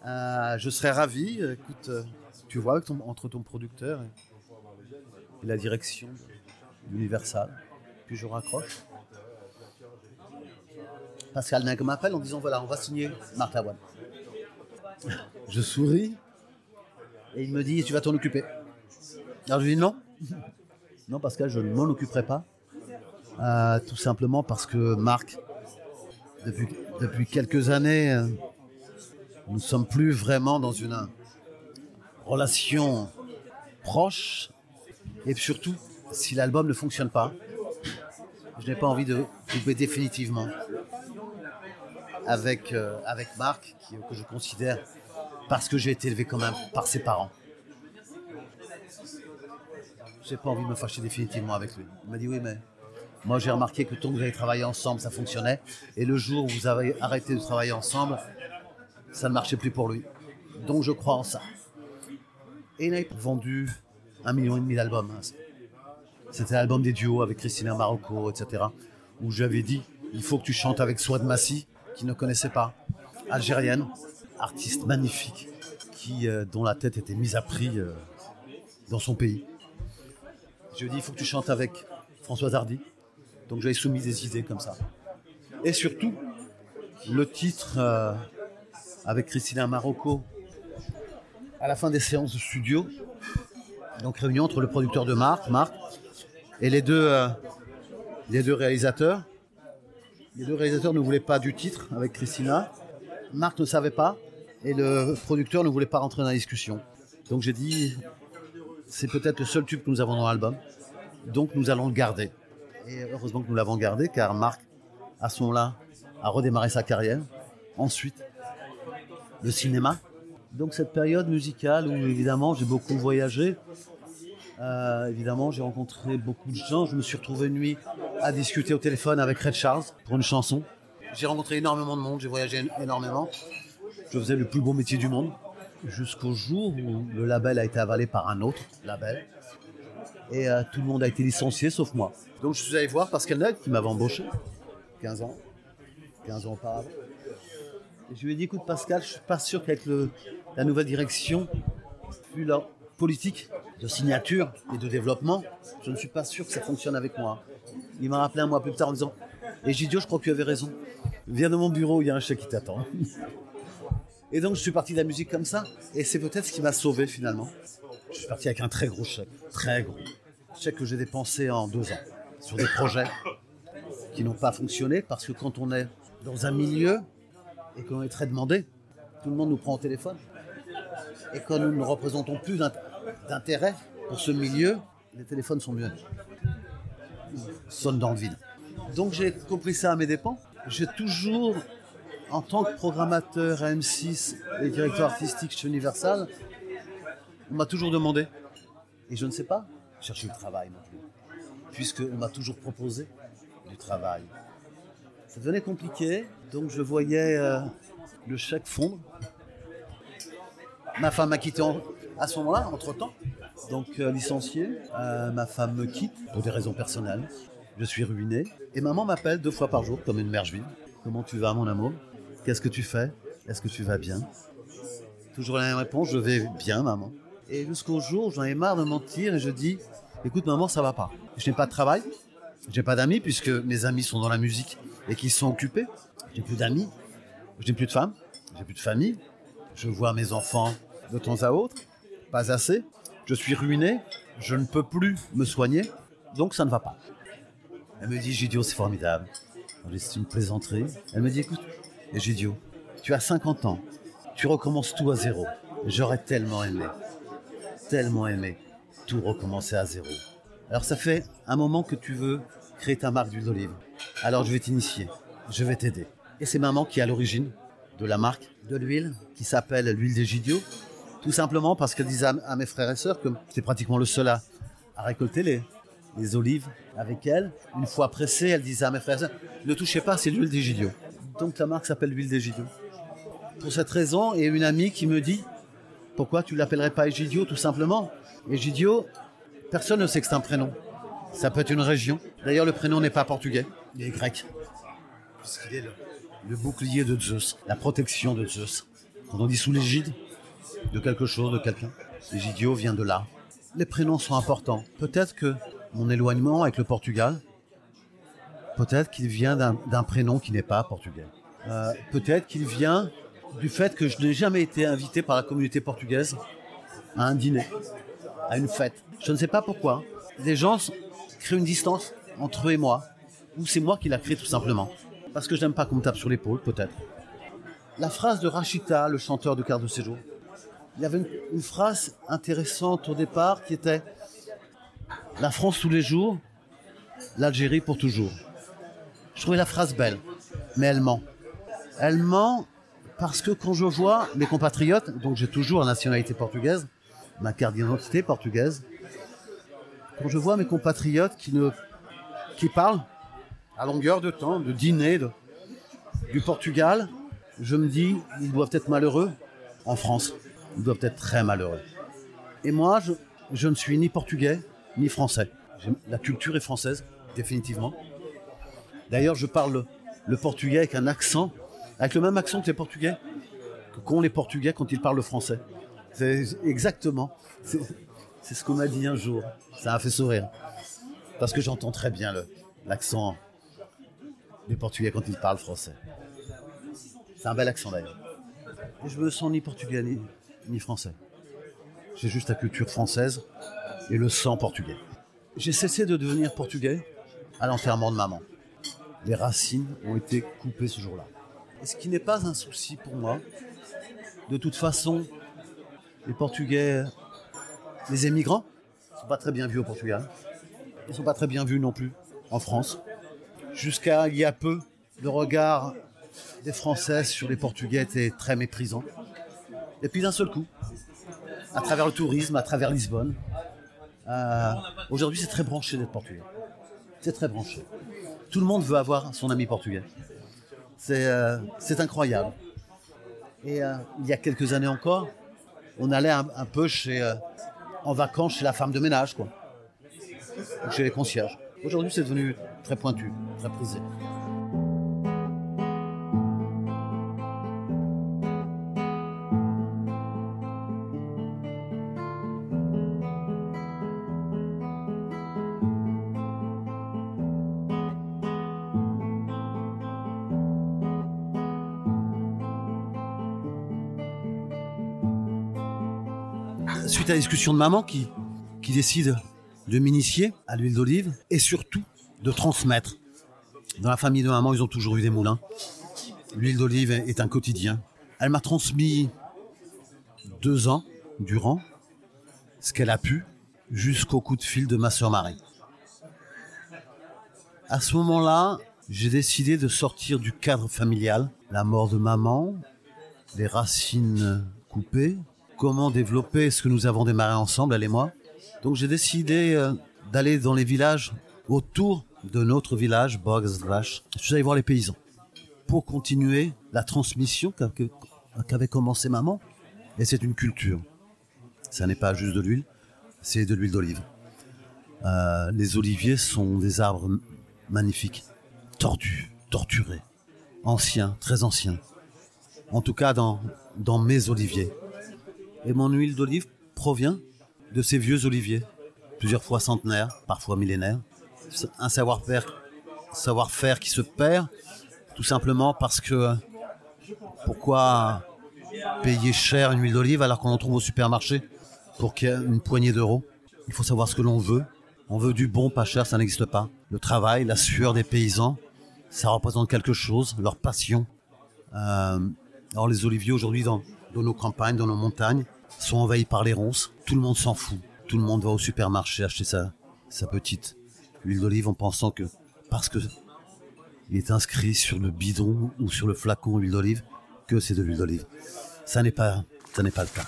Euh, je serais ravi. Écoute, tu vois, entre ton producteur et, la direction Universal, puis je raccroche. Pascal Nègre m'appelle en disant voilà, on va signer Marc Lavoine. Je souris et il me dit Tu vas t'en occuper. Alors je lui dis Non. Non, Pascal, je ne m'en occuperai pas. Euh, tout simplement parce que Marc, depuis, depuis quelques années, euh, nous ne sommes plus vraiment dans une relation proche. Et surtout, si l'album ne fonctionne pas, je n'ai pas envie de couper définitivement avec, euh, avec Marc, que je considère parce que j'ai été élevé quand même par ses parents. J'ai pas envie de me fâcher définitivement avec lui. Il m'a dit oui, mais moi j'ai remarqué que tant que vous avez travaillé ensemble, ça fonctionnait. Et le jour où vous avez arrêté de travailler ensemble, ça ne marchait plus pour lui. Donc je crois en ça. Et il a vendu un million et demi d'albums. C'était l'album des duos avec Christina Marocco, etc. Où j'avais dit, il faut que tu chantes avec Swad Massi, qui ne connaissait pas, algérienne, artiste magnifique, qui, euh, dont la tête était mise à prix euh, dans son pays. Je lui ai dit, il faut que tu chantes avec Françoise Hardy. Donc j'avais soumis des idées comme ça. Et surtout, le titre euh, avec Christina Marocco à la fin des séances de studio. Donc réunion entre le producteur de Marc, Marc, et les deux, les deux réalisateurs. Les deux réalisateurs ne voulaient pas du titre avec Christina. Marc ne savait pas et le producteur ne voulait pas rentrer dans la discussion. Donc j'ai dit, c'est peut-être le seul tube que nous avons dans l'album. Donc nous allons le garder. Et heureusement que nous l'avons gardé car Marc, à ce moment-là, a redémarré sa carrière. Ensuite, le cinéma. Donc cette période musicale où évidemment j'ai beaucoup voyagé, euh, évidemment j'ai rencontré beaucoup de gens, je me suis retrouvé une nuit à discuter au téléphone avec Red Charles pour une chanson. J'ai rencontré énormément de monde, j'ai voyagé énormément. Je faisais le plus beau métier du monde jusqu'au jour où le label a été avalé par un autre label et euh, tout le monde a été licencié sauf moi. Donc je suis allé voir Pascal Nag qui m'avait embauché 15 ans, 15 ans auparavant. Et je lui ai dit écoute Pascal, je suis pas sûr qu'avec la nouvelle direction, vu la politique de signature et de développement, je ne suis pas sûr que ça fonctionne avec moi. Il m'a rappelé un mois plus tard en disant Egidio, je crois que tu avais raison. Viens de mon bureau, il y a un chèque qui t'attend. Et donc je suis parti de la musique comme ça. Et c'est peut-être ce qui m'a sauvé finalement. Je suis parti avec un très gros chèque. Très gros. Chèque que j'ai dépensé en deux ans. Sur des projets qui n'ont pas fonctionné. Parce que quand on est dans un milieu et qu'on est très demandé, tout le monde nous prend au téléphone. Et quand nous ne représentons plus d'intérêt pour ce milieu, les téléphones sont mieux. Ils sonnent dans le vide. Donc j'ai compris ça à mes dépens. J'ai toujours en tant que programmateur à M6 et directeur artistique chez Universal, on m'a toujours demandé, et je ne sais pas chercher du travail non plus, puisqu'on m'a toujours proposé du travail. Ça devenait compliqué, donc je voyais euh, le chèque fondre. Ma femme m'a quitté à ce moment-là, entre-temps, donc euh, licencié. Euh, ma femme me quitte pour des raisons personnelles. Je suis ruiné. Et maman m'appelle deux fois par jour, comme une mère juive. Comment tu vas, mon amour? Qu'est-ce que tu fais? Est-ce que tu vas bien? Toujours la même réponse, je vais bien, maman. Et jusqu'au jour, j'en ai marre de mentir et je dis, écoute, maman, ça va pas. Je n'ai pas de travail, j'ai pas d'amis puisque mes amis sont dans la musique et qu'ils sont occupés. J'ai plus d'amis, j'ai plus de femmes, j'ai plus de famille. Je vois mes enfants de temps à autre, pas assez. Je suis ruiné, je ne peux plus me soigner, donc ça ne va pas. Elle me dit, Gidio, c'est formidable. C'est une plaisanterie. Elle me dit, écoute, Egidio, tu as 50 ans, tu recommences tout à zéro. J'aurais tellement aimé, tellement aimé tout recommencer à zéro. Alors ça fait un moment que tu veux créer ta marque d'huile d'olive. Alors je vais t'initier, je vais t'aider. Et c'est maman qui est à l'origine de la marque de l'huile qui s'appelle l'huile d'Egidio. Tout simplement parce qu'elle disait à, mes frères et sœurs que c'est pratiquement le seul à, récolter les, les olives avec elle. Une fois pressée, elle disait à mes frères et sœurs, ne touchez pas, c'est l'huile d'Egidio. Donc la marque s'appelle l'huile d'Egidio. Pour cette raison, et une amie qui me dit pourquoi tu l'appellerais pas Egidio tout simplement Egidio, personne ne sait que c'est un prénom. Ça peut être une région. D'ailleurs, le prénom n'est pas portugais, il est grec. Puisqu'il est le, bouclier de Zeus, la protection de Zeus. Quand on dit sous l'égide de quelque chose, de quelqu'un, Egidio vient de là. Les prénoms sont importants. Peut-être que mon éloignement avec le Portugal Peut-être qu'il vient d'un prénom qui n'est pas portugais. Euh, peut-être qu'il vient du fait que je n'ai jamais été invité par la communauté portugaise à un dîner, à une fête. Je ne sais pas pourquoi. Les gens créent une distance entre eux et moi, ou c'est moi qui la crée tout simplement. Parce que je n'aime pas qu'on me tape sur l'épaule, peut-être. La phrase de Rachita, le chanteur de Quart de Séjour, il y avait une, une phrase intéressante au départ qui était La France tous les jours, l'Algérie pour toujours. Je trouvais la phrase belle, mais elle ment. Elle ment parce que quand je vois mes compatriotes, donc j'ai toujours la nationalité portugaise, ma carte d'identité portugaise, quand je vois mes compatriotes qui ne, qui parlent à longueur de temps, de dîner, du Portugal, je me dis, ils doivent être malheureux en France. Ils doivent être très malheureux. Et moi, je, je ne suis ni portugais, ni français. La culture est française, définitivement. D'ailleurs, je parle le portugais avec un accent, avec le même accent que les portugais, qu'ont les portugais quand ils parlent le français. C'est exactement. C'est ce qu'on m'a dit un jour. Ça m'a fait sourire. Parce que j'entends très bien l'accent des portugais quand ils parlent français. C'est un bel accent d'ailleurs. Je me sens ni portugais ni, ni français. J'ai juste la culture française et le sang portugais. J'ai cessé de devenir portugais à l'enterrement de maman les racines ont été coupées ce jour-là. Ce qui n'est pas un souci pour moi. De toute façon, les Portugais, les émigrants, Ils sont pas très bien vus au Portugal. Ils sont pas très bien vus non plus en France. Jusqu'à il y a peu, le regard des Français sur les Portugais était très méprisant. Et puis d'un seul coup, à travers le tourisme, à travers Lisbonne, euh, aujourd'hui c'est très branché d'être portugais. C'est très branché. Tout le monde veut avoir son ami portugais. C'est euh, c'est incroyable. Et euh, il y a quelques années encore, on allait un, peu chez, euh, en vacances chez la femme de ménage, quoi. Chez les concierges. Aujourd'hui, c'est devenu très pointu, très prisé. Suite à la discussion de maman qui, décide de m'initier à l'huile d'olive et surtout de transmettre. Dans la famille de maman, ils ont toujours eu des moulins. L'huile d'olive est un quotidien. Elle m'a transmis deux ans durant ce qu'elle a pu jusqu'au coup de fil de ma sœur Marie. À ce moment-là, j'ai décidé de sortir du cadre familial. La mort de maman, les racines coupées, comment développer ce que nous avons démarré ensemble, elle et moi. Donc j'ai décidé euh, d'aller dans les villages autour de notre village, Bogsvash. Je suis allé voir les paysans pour continuer la transmission qu'avait commencé maman. Et c'est une culture. Ça n'est pas juste de l'huile, c'est de l'huile d'olive. Euh, les oliviers sont des arbres magnifiques, tordus, torturés, anciens, très anciens. En tout cas dans mes oliviers. Et mon huile d'olive provient de ces vieux oliviers, plusieurs fois centenaires, parfois millénaires. Un savoir-faire savoir-faire qui se perd, tout simplement parce que pourquoi payer cher une huile d'olive alors qu'on en trouve au supermarché pour une poignée d'euros? Il faut savoir ce que l'on veut. On veut du bon, pas cher, ça n'existe pas. Le travail, la sueur des paysans, ça représente quelque chose, leur passion. Euh, alors les oliviers aujourd'hui dans, dans nos campagnes, dans nos montagnes, sont envahis par les ronces. Tout le monde s'en fout. Tout le monde va au supermarché acheter sa, sa petite huile d'olive en pensant que parce que il est inscrit sur le bidon ou sur le flacon huile d'olive que c'est de l'huile d'olive. Ça n'est pas, ça n'est pas le cas.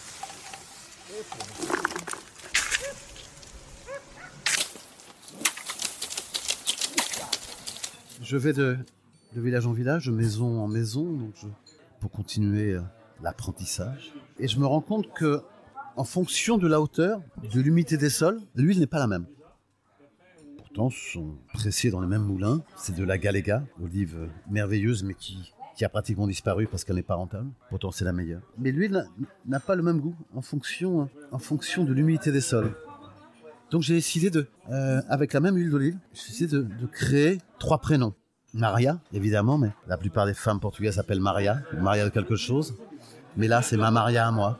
Je vais de, de village en village, de maison en maison, donc pour continuer euh, l'apprentissage. Et je me rends compte que, en fonction de la hauteur, de l'humidité des sols, l'huile n'est pas la même. Pourtant, sont pressés dans les mêmes moulins. C'est de la galega, olive merveilleuse, mais qui, qui a pratiquement disparu parce qu'elle n'est pas rentable. Pourtant, c'est la meilleure. Mais l'huile n'a- pas le même goût en fonction, en fonction de l'humidité des sols. Donc j'ai décidé de, euh, avec la même huile d'olive, j'ai décidé de, de créer trois prénoms. Maria, évidemment, mais la plupart des femmes portugaises s'appellent Maria, Maria de quelque chose. Mais là, c'est ma Maria à moi.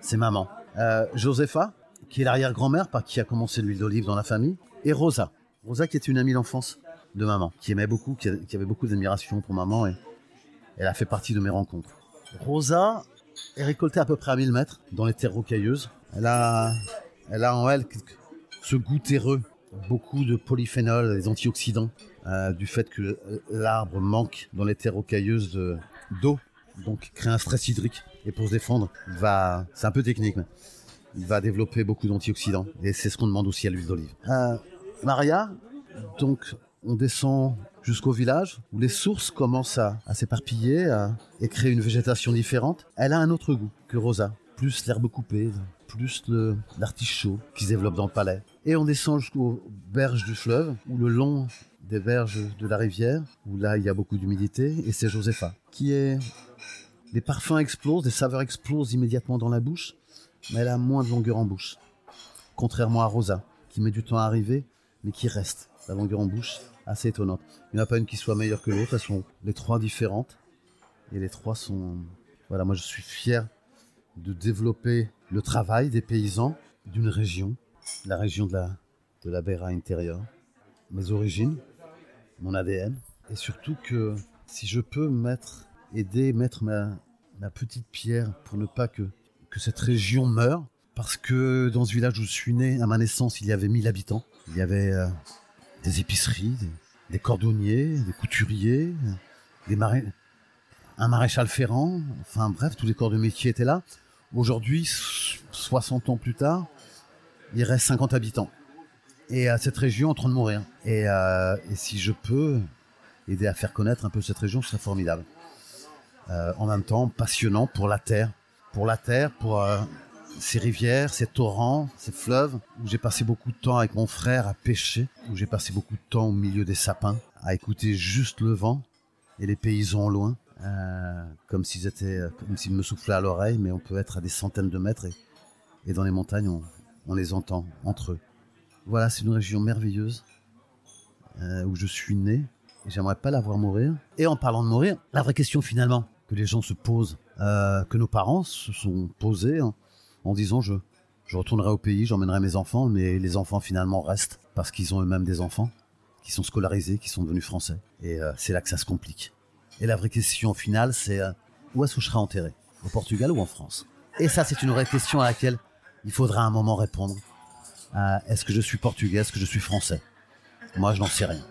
C'est maman. Euh, Josefa, qui est l'arrière-grand-mère par qui a commencé l'huile d'olive dans la famille. Et Rosa. Rosa qui était une amie d'enfance de maman, qui aimait beaucoup, qui, avait beaucoup d'admiration pour maman et elle a fait partie de mes rencontres. Rosa est récoltée à peu près à 1000 mètres dans les terres rocailleuses. Elle a, elle a en elle ce goût terreux, beaucoup de polyphénol, des antioxydants, euh, du fait que l'arbre manque dans les terres rocailleuses de- d'eau, donc crée un stress hydrique. Et pour se défendre, va, c'est un peu technique, mais il va développer beaucoup d'antioxydants. Et c'est ce qu'on demande aussi à l'huile d'olive. Euh, Maria, donc on descend jusqu'au village où les sources commencent à, à s'éparpiller et créer une végétation différente. Elle a un autre goût que Rosa, plus l'herbe coupée, plus l'artichaut qui se développe dans le palais. Et on descend jusqu'aux berges du fleuve ou le long des berges de la rivière où là il y a beaucoup d'humidité et c'est Josepha qui est les parfums explosent, les saveurs explosent immédiatement dans la bouche, mais elle a moins de longueur en bouche. Contrairement à Rosa, qui met du temps à arriver, mais qui reste. La longueur en bouche, assez étonnante. Il n'y en a pas une qui soit meilleure que l'autre, elles sont les trois différentes. Et les trois sont... Voilà, moi je suis fier de développer le travail des paysans d'une région, la région de la, de la Beira intérieure, mes origines, mon ADN, et surtout que si je peux mettre, aider, mettre ma, petite pierre pour ne pas que, que cette région meure, Parce que dans ce village où je suis né, à ma naissance, il y avait 1000 habitants. Il y avait euh, des épiceries, des, cordonniers, des couturiers, des un maréchal ferrant. Enfin bref, tous les corps de métier étaient là. Aujourd'hui, 60 ans plus tard, il reste 50 habitants. Et euh, cette région en train de mourir. Et, euh, et si je peux aider à faire connaître un peu cette région, ce serait formidable. Euh, en même temps, passionnant pour la terre. Pour la terre, pour euh, ces rivières, ces torrents, ces fleuves, où j'ai passé beaucoup de temps avec mon frère à pêcher, où j'ai passé beaucoup de temps au milieu des sapins, à écouter juste le vent et les paysans loin, comme s'ils étaient, comme s'ils me soufflaient à l'oreille, mais on peut être à des centaines de mètres et, dans les montagnes, on, on les entend entre eux. Voilà, c'est une région merveilleuse euh, où je suis né et j'aimerais pas la voir mourir. Et en parlant de mourir, la vraie question finalement que les gens se posent, euh, que nos parents se sont posés hein, en disant je, retournerai au pays, j'emmènerai mes enfants, mais les enfants finalement restent parce qu'ils ont eux-mêmes des enfants qui sont scolarisés, qui sont devenus français. Et euh, c'est là que ça se complique. Et la vraie question finale, c'est où est-ce que je serai enterré? Au Portugal ou en France? Et ça, c'est une vraie question à laquelle il faudra un moment répondre. Euh, est-ce que je suis portugais? Est-ce que je suis français? Moi, je n'en sais rien.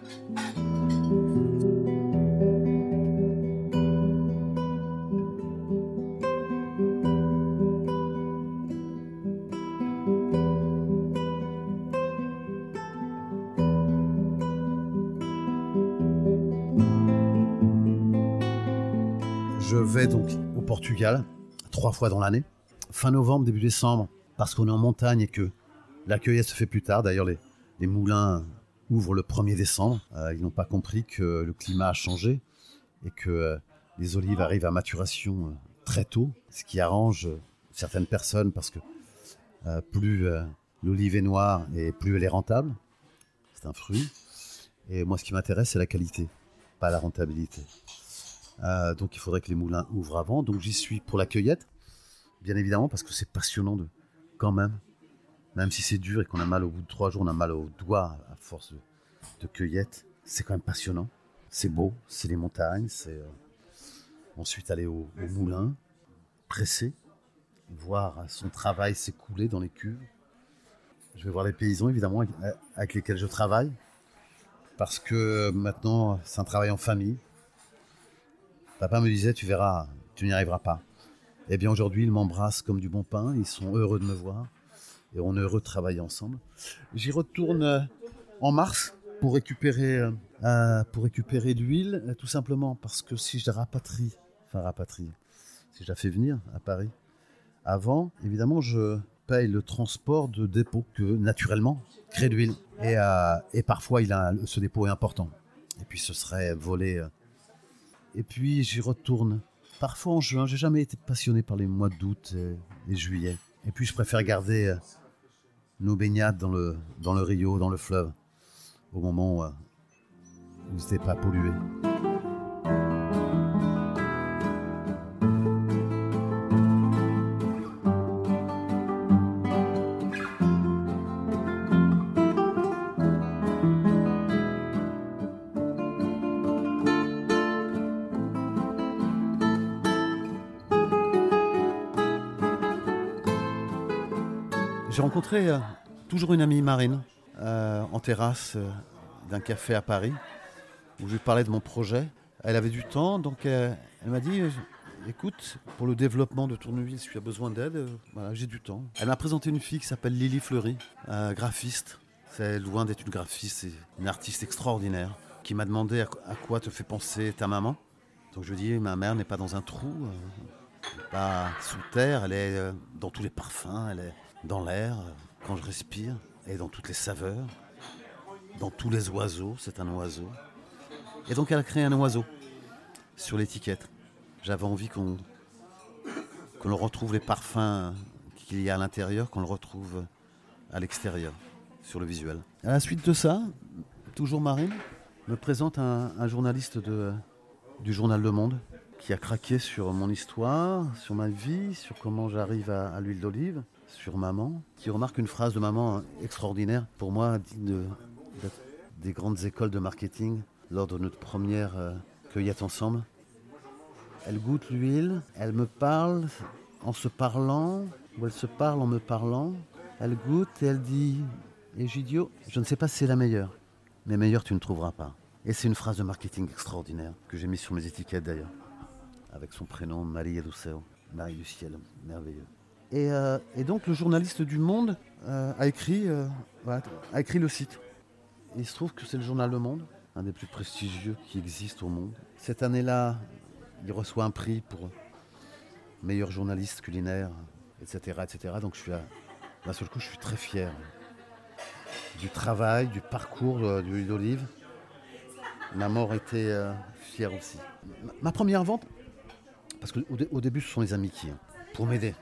Je vais donc au Portugal trois fois dans l'année, fin novembre, début décembre, parce qu'on est en montagne et que la cueillette se fait plus tard. D'ailleurs, les, moulins ouvrent le 1er décembre. Euh, ils n'ont pas compris que le climat a changé et que euh, les olives arrivent à maturation euh, très tôt, ce qui arrange certaines personnes parce que plus l'olive est noire et plus elle est rentable. C'est un fruit. Et moi, ce qui m'intéresse, c'est la qualité, pas la rentabilité. Donc il faudrait que les moulins ouvrent avant. Donc j'y suis pour la cueillette, bien évidemment, parce que c'est passionnant de, quand même, même si c'est dur et qu'on a mal au bout de trois jours, on a mal aux doigts à force de, cueillette. C'est quand même passionnant. C'est beau, c'est les montagnes, c'est euh, ensuite aller au, moulin, presser, voir son travail s'écouler dans les cuves. Je vais voir les paysans évidemment avec, avec lesquels je travaille, parce que maintenant c'est un travail en famille. Papa me disait, tu verras, tu n'y arriveras pas. Eh bien aujourd'hui, ils m'embrassent comme du bon pain, ils sont heureux de me voir et on est heureux de travailler ensemble. J'y retourne euh, en mars pour récupérer, euh, euh, pour récupérer l'huile, euh, tout simplement parce que si je la rapatrie, enfin rapatrie, si je la fais venir à Paris, avant, évidemment, je paye le transport de dépôt que naturellement crée l'huile. Et, et parfois, il a, ce dépôt est important. Et puis ce serait volé. et puis j'y retourne. Parfois en juin, j'ai jamais été passionné par les mois d'août et, et juillet. Et puis je préfère garder nos baignades dans le, dans le Rio, dans le fleuve, au moment où, euh, où c'était pas pollué. Rencontré euh, toujours une amie marine euh, en terrasse euh, d'un café à Paris où je lui parlais de mon projet. Elle avait du temps, donc elle m'a dit Écoute, pour le développement de Tournevis, si tu as besoin d'aide, j'ai du temps. Elle m'a présenté une fille qui s'appelle Lily Fleury, graphiste. C'est loin d'être une graphiste, c'est une artiste extraordinaire qui m'a demandé à, quoi te fait penser ta maman. Donc je lui ai dit Ma mère n'est pas dans un trou, euh, pas sous terre, elle est dans tous les parfums, elle est dans l'air, quand je respire, est dans toutes les saveurs, dans tous les oiseaux, c'est un oiseau. Et donc elle a créé un oiseau sur l'étiquette. J'avais envie qu'on qu'on retrouve les parfums qu'il y a à l'intérieur, qu'on le retrouve à l'extérieur, sur le visuel. À la suite de ça, toujours Marine, me présente un, journaliste de, du journal Le Monde qui a craqué sur mon histoire, sur ma vie, sur comment j'arrive à l'huile d'olive, sur maman, qui remarque une phrase de maman extraordinaire, pour moi digne des grandes écoles de marketing lors de notre première euh, cueillette ensemble. Elle goûte l'huile, elle me parle en se parlant, où elle se parle en me parlant. Elle goûte et elle dit Egidio, je ne sais pas si c'est la meilleure, mais meilleure tu ne trouveras pas. Et c'est une phrase de marketing extraordinaire que j'ai mise sur mes étiquettes d'ailleurs, avec son prénom Maria do Marie du ciel, merveilleux. Et, euh, donc le journaliste du Monde euh, a, écrit, euh, a écrit le site. il se trouve que c'est le journal Le Monde, un des plus prestigieux qui existe au monde. Cette année-là, il reçoit un prix pour meilleur journaliste culinaire, etc. etc. Donc je suis d'un seul coup, je suis très fier du travail, du parcours de, l'huile d'olive. Ma mort était fière aussi. Ma, première vente, parce qu'au au début, ce sont les amitiés, hein, pour m'aider,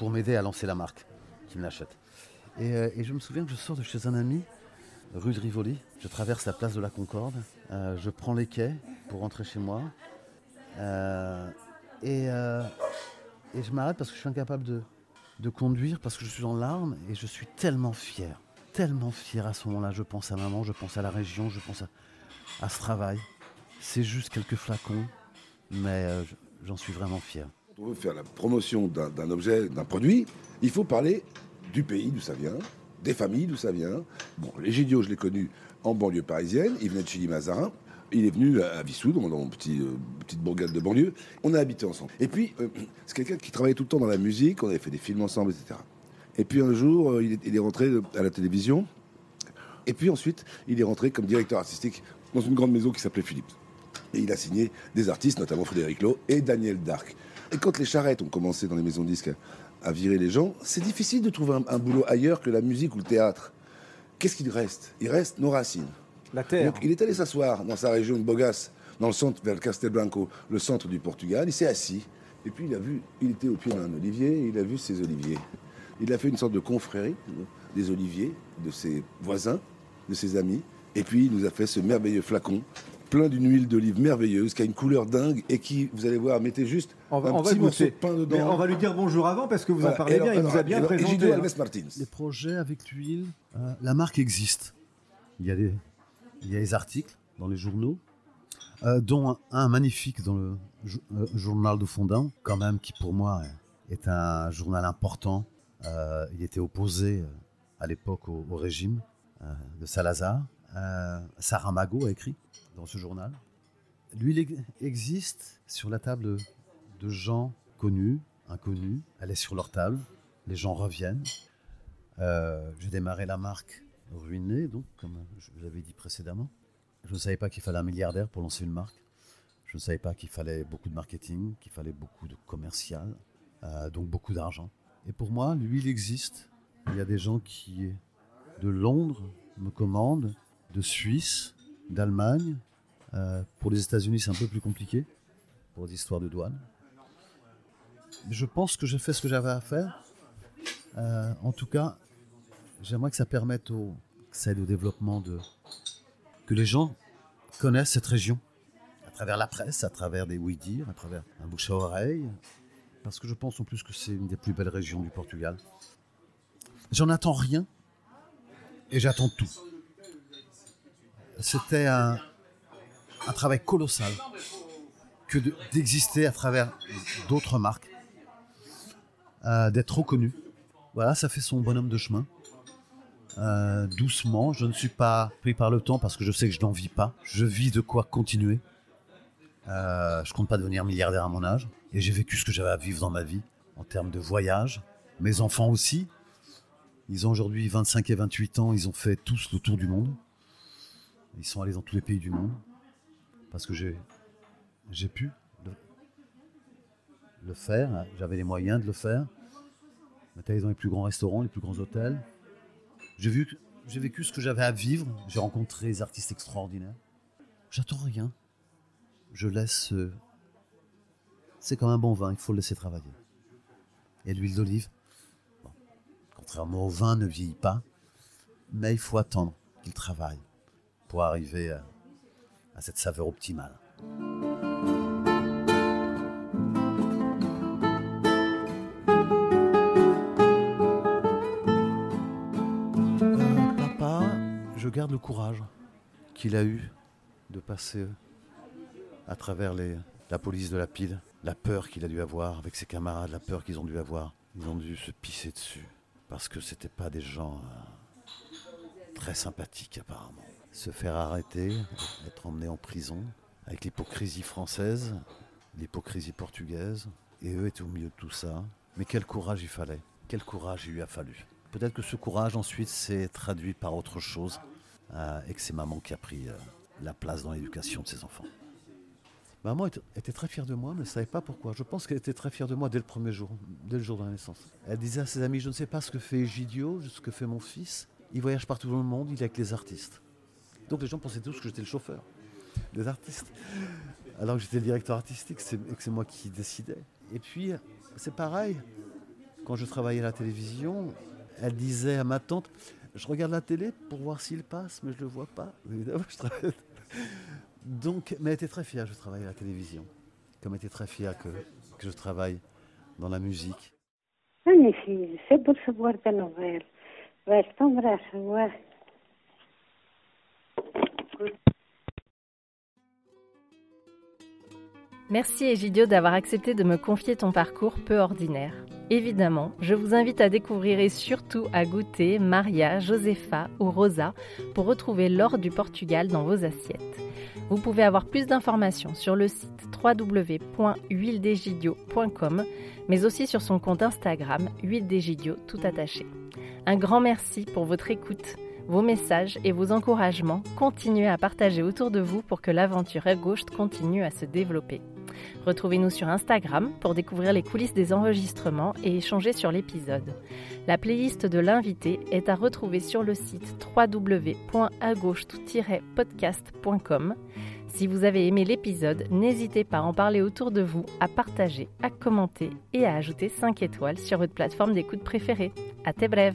pour m'aider à lancer la marque qui me l'achète. Euh, et, je me souviens que je sors de chez un ami, rue de Rivoli, je traverse la place de la Concorde, euh, je prends les quais pour rentrer chez moi, et, et je m'arrête parce que je suis incapable de, conduire parce que je suis en larmes et je suis tellement fier, tellement fier à ce moment-là. Je pense à maman, je pense à la région, je pense à, ce travail. C'est juste quelques flacons, mais euh, j'en suis vraiment fier. On veut faire la promotion d'un objet, d'un produit, il faut parler du pays d'où ça vient, des familles d'où ça vient. Bon, les Gidio, je l'ai connu en banlieue parisienne, il venait de Chili-Mazarin. Il est venu à Vissou, dans mon petit, euh, petite bourgade de banlieue. On a habité ensemble. Et puis, euh, c'est quelqu'un qui travaillait tout le temps dans la musique. On avait fait des films ensemble, etc. Et puis un jour, euh, il, est, rentré à la télévision. Et puis ensuite, il est rentré comme directeur artistique dans une grande maison qui s'appelait Philips. Et il a signé des artistes, notamment Frédéric Lowe et Daniel Dark. Et quand les charrettes ont commencé dans les maisons de disques à, virer les gens, c'est difficile de trouver un, un boulot ailleurs que la musique ou le théâtre. Qu'est-ce qu'il reste? Il reste nos racines. La terre. il est allé s'asseoir dans sa région de Bogas, dans le centre, vers Castelblanco, le centre du Portugal. Il s'est assis. Et puis il a vu, il était au pied d'un olivier, et il a vu ses oliviers. Il a fait une sorte de confrérie des oliviers, de ses voisins, de ses amis. Et puis il nous a fait ce merveilleux flacon plein d'une huile d'olive merveilleuse qui a une couleur dingue et qui, vous allez voir, mettez juste un petit morceau de pain dedans. on va lui dire bonjour avant parce que vous en parlez bien, il nous a bien présenté. Hein. Martins. Les projets avec l'huile, euh, la marque existe. Il y a des, il y a des articles dans les journaux, euh, dont un, magnifique dans le euh, journal de Fondin, quand même, qui pour moi est un journal important. Euh, il était opposé à l'époque au, régime de Salazar. Saramago a écrit dans ce journal. Lui, il existe sur la table de gens connus, inconnus. Elle est sur leur table. Les gens reviennent. J'ai démarré la marque ruiné, donc, comme je vous l'avais dit précédemment. Je ne savais pas qu'il fallait un milliardaire pour lancer une marque. Je ne savais pas qu'il fallait beaucoup de marketing, qu'il fallait beaucoup de commercial, euh, donc beaucoup d'argent. Et pour moi, l'huile existe. Il y a des gens qui, de Londres, me commandent, de Suisse, d'Allemagne. Euh, pour les États-Unis, c'est un peu plus compliqué, pour des histoires de douane. Je pense que j'ai fait ce que j'avais à faire. Euh, en tout cas, J'aimerais que ça permette au, que ça aide au développement de, que les gens connaissent cette région à travers la presse, à travers des oui-dire, à travers un bouche à oreille, parce que je pense en plus que c'est une des plus belles régions du Portugal. J'en attends rien et j'attends tout. C'était un, travail colossal que d'exister à travers d'autres marques, euh, d'être reconnu. Voilà, ça fait son bonhomme de chemin. Euh, doucement. Je ne suis pas pris par le temps parce que je sais que je n'en vis pas. Je vis de quoi continuer. Euh, je compte pas devenir milliardaire à mon âge. Et j'ai vécu ce que j'avais à vivre dans ma vie en termes de voyage. Mes enfants aussi. Ils ont aujourd'hui 25 et 28 ans. Ils ont fait tous le tour du monde. Ils sont allés dans tous les pays du monde. Parce que j'ai, pu le, faire. J'avais les moyens de le faire. Maintenant, ils ont les plus grands restaurants, les plus grands hôtels. J'ai vécu ce que j'avais à vivre. J'ai rencontré des artistes extraordinaires. J'attends rien. Je laisse. Euh, c'est comme un bon vin, il faut le laisser travailler. Et l'huile d'olive, contrairement au vin, ne vieillit pas, mais il faut attendre qu'il travaille pour arriver à cette saveur optimale. garde le courage qu'il a eu de passer à travers la police de la pile, la peur qu'il a dû avoir avec ses camarades, la peur qu'ils ont dû avoir Ils ont dû se pisser dessus parce que c'était pas des gens euh, très sympathiques apparemment. Se faire arrêter, être emmené en prison, avec l'hypocrisie française, l'hypocrisie portugaise, et eux étaient au milieu de tout ça. Mais quel courage il fallait, quel courage il lui a fallu. Peut-être que ce courage ensuite s'est traduit par autre chose, euh, et que c'est maman qui a pris euh, la place dans l'éducation de ses enfants. Maman était très fière de moi, mais ne savait pas pourquoi. Je pense qu'elle était très fière de moi dès le premier jour, dès le jour de la naissance. Elle disait à ses amis, je ne sais pas ce que fait Egidio, ce que fait mon fils. Il voyage partout dans le monde, il est avec les artistes. Donc les gens pensaient tous que j'étais le chauffeur des artistes. Alors que j'étais le directeur artistique et que c'est moi qui décidais. Et puis, c'est pareil, quand je travaillais à la télévision, elle disait à ma tante, je regarde la télé pour voir s'il passe, mais je ne le vois pas. Donc, mais elle était très fière que je travaille à la télévision, comme elle était très fière que, que je travaille dans la musique. Merci Egidio d'avoir accepté de me confier ton parcours peu ordinaire. Évidemment, je vous invite à découvrir et surtout à goûter Maria, Josefa ou Rosa pour retrouver l'or du Portugal dans vos assiettes. Vous pouvez avoir plus d'informations sur le site www.huiledegidio.com, mais aussi sur son compte Instagram, huile tout attaché. Un grand merci pour votre écoute vos messages et vos encouragements, continuez à partager autour de vous pour que l'aventure à gauche continue à se développer. Retrouvez-nous sur Instagram pour découvrir les coulisses des enregistrements et échanger sur l'épisode. La playlist de l'invité est à retrouver sur le site www.agauche-podcast.com. Si vous avez aimé l'épisode, n'hésitez pas à en parler autour de vous, à partager, à commenter et à ajouter 5 étoiles sur votre plateforme d'écoute préférée. À tes brèves